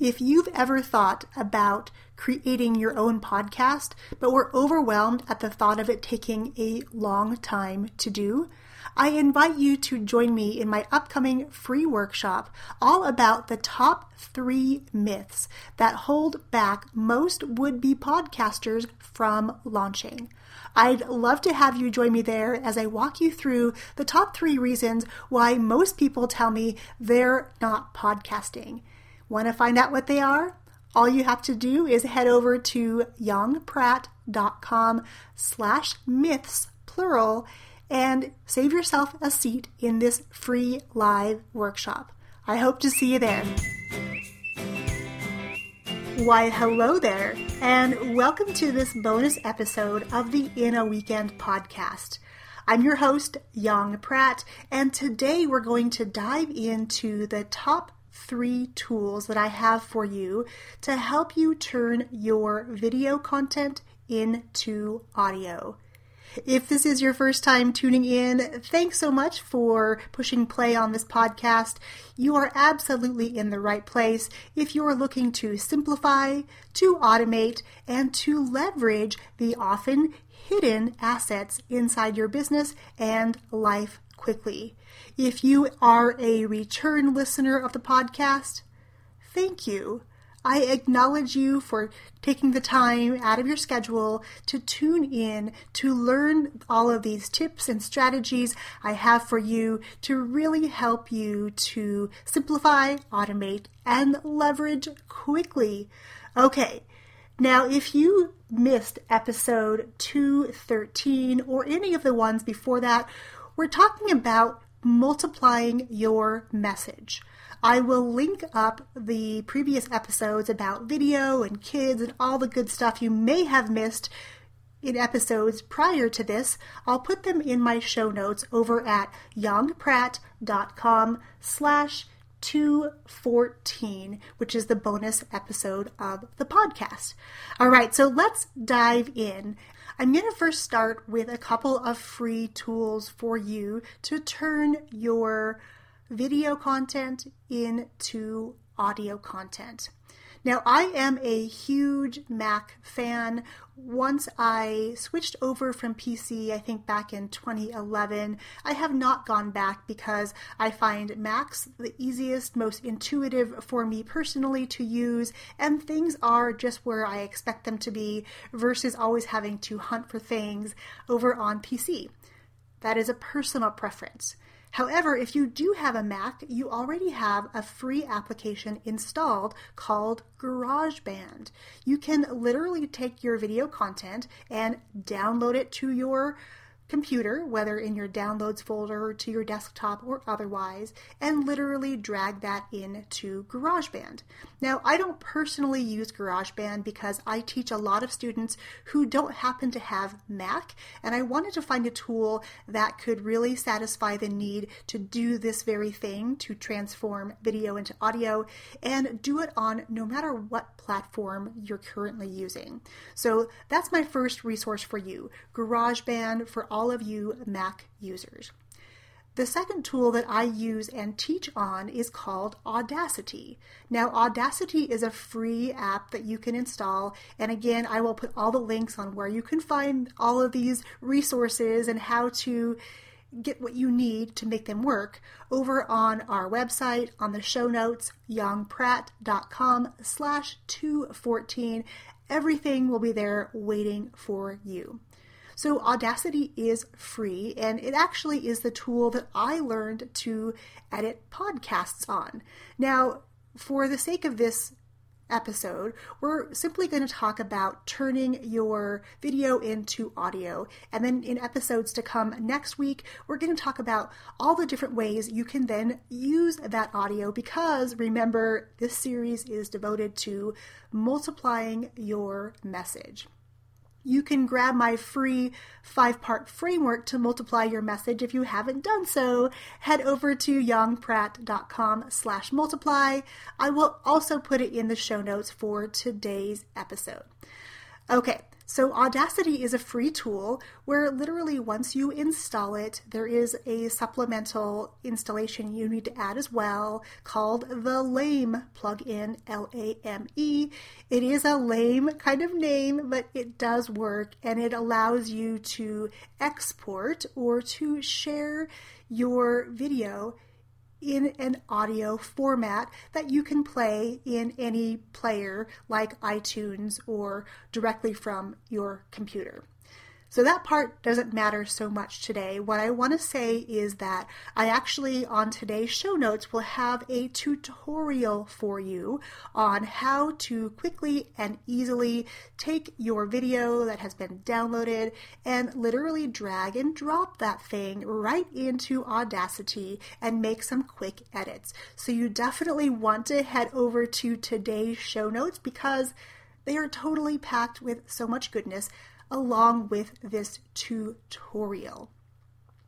If you've ever thought about creating your own podcast, but were overwhelmed at the thought of it taking a long time to do, I invite you to join me in my upcoming free workshop all about the top three myths that hold back most would be podcasters from launching. I'd love to have you join me there as I walk you through the top three reasons why most people tell me they're not podcasting. Want to find out what they are? All you have to do is head over to yongpratt.com slash myths, plural, and save yourself a seat in this free live workshop. I hope to see you there. Why, hello there, and welcome to this bonus episode of the In a Weekend podcast. I'm your host, Yong Pratt, and today we're going to dive into the top three tools that I have for you to help you turn your video content into audio. If this is your first time tuning in, thanks so much for pushing play on this podcast. You are absolutely in the right place if you are looking to simplify, to automate, and to leverage the often hidden assets inside your business and life quickly. If you are a return listener of the podcast, thank you. I acknowledge you for taking the time out of your schedule to tune in to learn all of these tips and strategies I have for you to really help you to simplify, automate, and leverage quickly. Okay, now if you missed episode 213 or any of the ones before that, we're talking about multiplying your message. I will link up the previous episodes about video and kids and all the good stuff you may have missed in episodes prior to this. I'll put them in my show notes over at yongpratt.com slash 214, which is the bonus episode of the podcast. All right, so let's dive in. I'm going to first start with a couple of free tools for you to turn your video content into audio content. Now, I am a huge Mac fan. Once I switched over from PC, I think back in 2011, I have not gone back because I find Macs the easiest, most intuitive for me personally to use, and things are just where I expect them to be versus always having to hunt for things over on PC. That is a personal preference. However, if you do have a Mac, you already have a free application installed called GarageBand. You can literally take your video content and download it to your computer, whether in your downloads folder to your desktop or otherwise, and literally drag that into GarageBand. Now, I don't personally use GarageBand because I teach a lot of students who don't happen to have Mac, and I wanted to find a tool that could really satisfy the need to do this very thing to transform video into audio and do it on no matter what platform you're currently using. So that's my first resource for you GarageBand for all of you Mac users. The second tool that I use and teach on is called Audacity. Now, Audacity is a free app that you can install, and again, I will put all the links on where you can find all of these resources and how to get what you need to make them work over on our website on the show notes yongpratt.com slash 214 everything will be there waiting for you so audacity is free and it actually is the tool that i learned to edit podcasts on now for the sake of this episode, we're simply going to talk about turning your video into audio. And then in episodes to come next week, we're going to talk about all the different ways you can then use that audio because remember, this series is devoted to multiplying your message. You can grab my free five part framework to multiply your message if you haven't done so. Head over to yongpratt.com slash multiply. I will also put it in the show notes for today's episode. Okay, So, Audacity is a free tool where literally once you install it, there is a supplemental installation you need to add as well called the LAME plugin, L A M E. It is a lame kind of name, but it does work and it allows you to export or to share your video in an audio format that you can play in any player like iTunes or directly from your computer. So that part doesn't matter so much today. What I want to say is that I actually, on today's show notes, will have a tutorial for you on how to quickly and easily take your video that has been downloaded and literally drag and drop that thing right into Audacity and make some quick edits. So you definitely want to head over to today's show notes because they are totally packed with so much goodness along with this tutorial.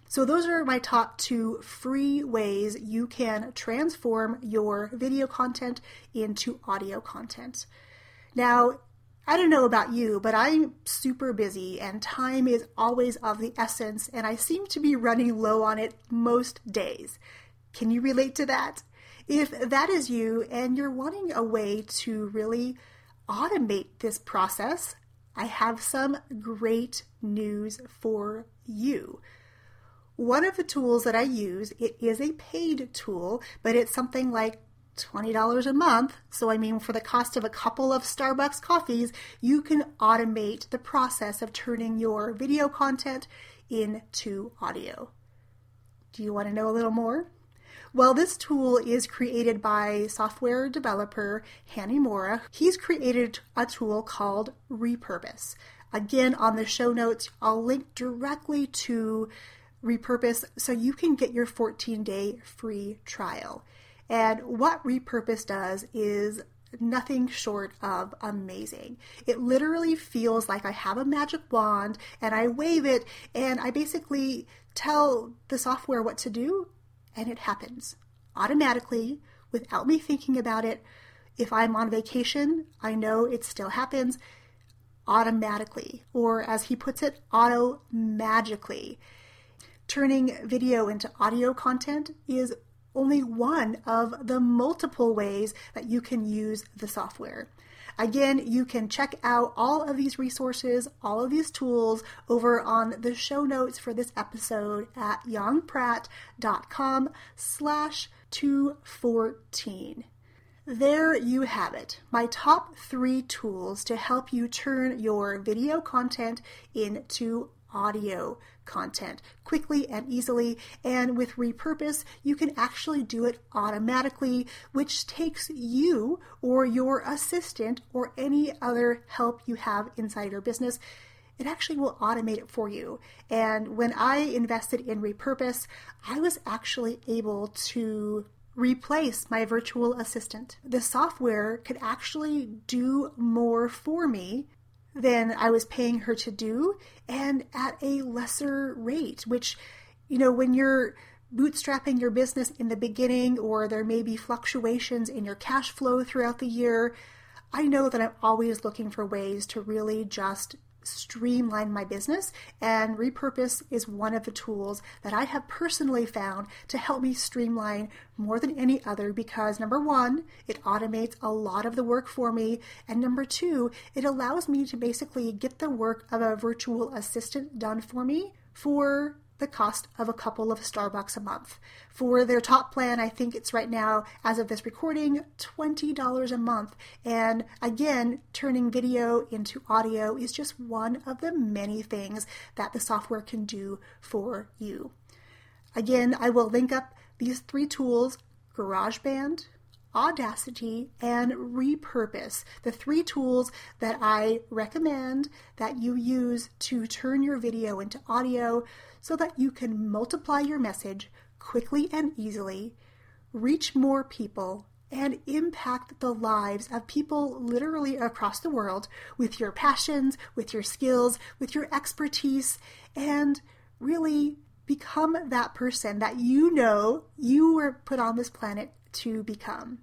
So those are my top two free ways you can transform your video content into audio content. Now, I don't know about you, but I'm super busy and time is always of the essence, and I seem to be running low on it most days. Can you relate to that? If that is you and you're wanting a way to really automate this process, I have some great news for you. One of the tools that I use, it is a paid tool, but it's something like $20 a month. So, I mean, for the cost of a couple of Starbucks coffees, you can automate the process of turning your video content into audio. Do you want to know a little more? Well, this tool is created by software developer Hani Mourra. He's created a tool called Repurpose. Again, on the show notes, I'll link directly to Repurpose so you can get your 14 day free trial. And what Repurpose does is nothing short of amazing. It literally feels like I have a magic wand and I wave it and I basically tell the software what to do and it happens automatically without me thinking about it. If I'm on vacation, I know it still happens automatically, or as he puts it, auto magically. Turning video into audio content is only one of the multiple ways that you can use the software. Again, you can check out all of these resources, all of these tools over on the show notes for this episode at yongpratt.com slash 214. There you have it, my top three tools to help you turn your video content into audio content quickly and easily. And with repurpose, you can actually do it automatically, which takes you or your assistant or any other help you have inside your business it actually will automate it for you. And when I invested in Repurpose, I was actually able to replace my virtual assistant. The software could actually do more for me than I was paying her to do and at a lesser rate, which, you know, when you're bootstrapping your business in the beginning or there may be fluctuations in your cash flow throughout the year, I know that I'm always looking for ways to really just streamline my business, and repurpose is one of the tools that I have personally found to help me streamline more than any other because number one, it automates a lot of the work for me, and number two, it allows me to basically get the work of a virtual assistant done for me for the cost of a couple of Starbucks a month. For their top plan, I think it's right now, as of this recording, $20 a month. And again, turning video into audio is just one of the many things that the software can do for you. Again, I will link up these three tools GarageBand, Audacity, and Repurpose, the three tools that I recommend that you use to turn your video into audio so that you can multiply your message quickly and easily, reach more people, and impact the lives of people literally across the world with your passions, with your skills, with your expertise, and really become that person that you know you were put on this planet to become.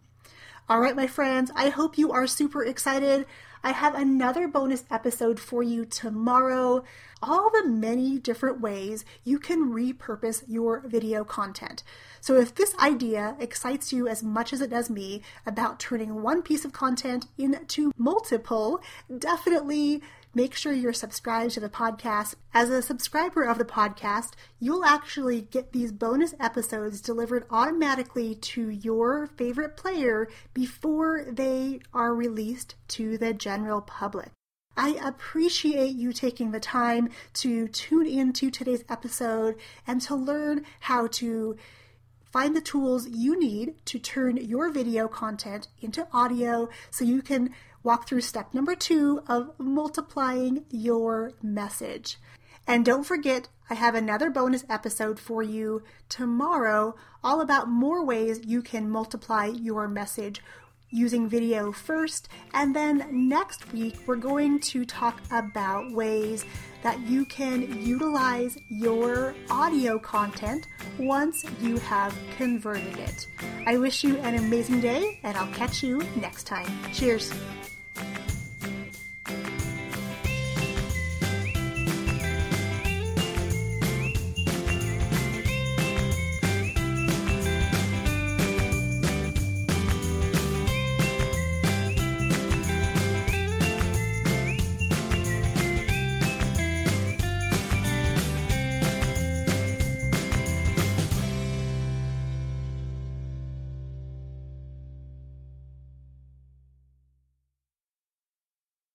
All right, my friends, I hope you are super excited. I have another bonus episode for you tomorrow. All the many different ways you can repurpose your video content. So, if this idea excites you as much as it does me about turning one piece of content into multiple, definitely make sure you're subscribed to the podcast. As a subscriber of the podcast, you'll actually get these bonus episodes delivered automatically to your favorite player before they are released to the general public. I appreciate you taking the time to tune into today's episode and to learn how to find the tools you need to turn your video content into audio so you can walk through step number two of multiplying your message. And don't forget, I have another bonus episode for you tomorrow, all about more ways you can multiply your message using video first. And then next week, we're going to talk about ways that you can utilize your audio content once you have converted it. I wish you an amazing day, and I'll catch you next time. Cheers.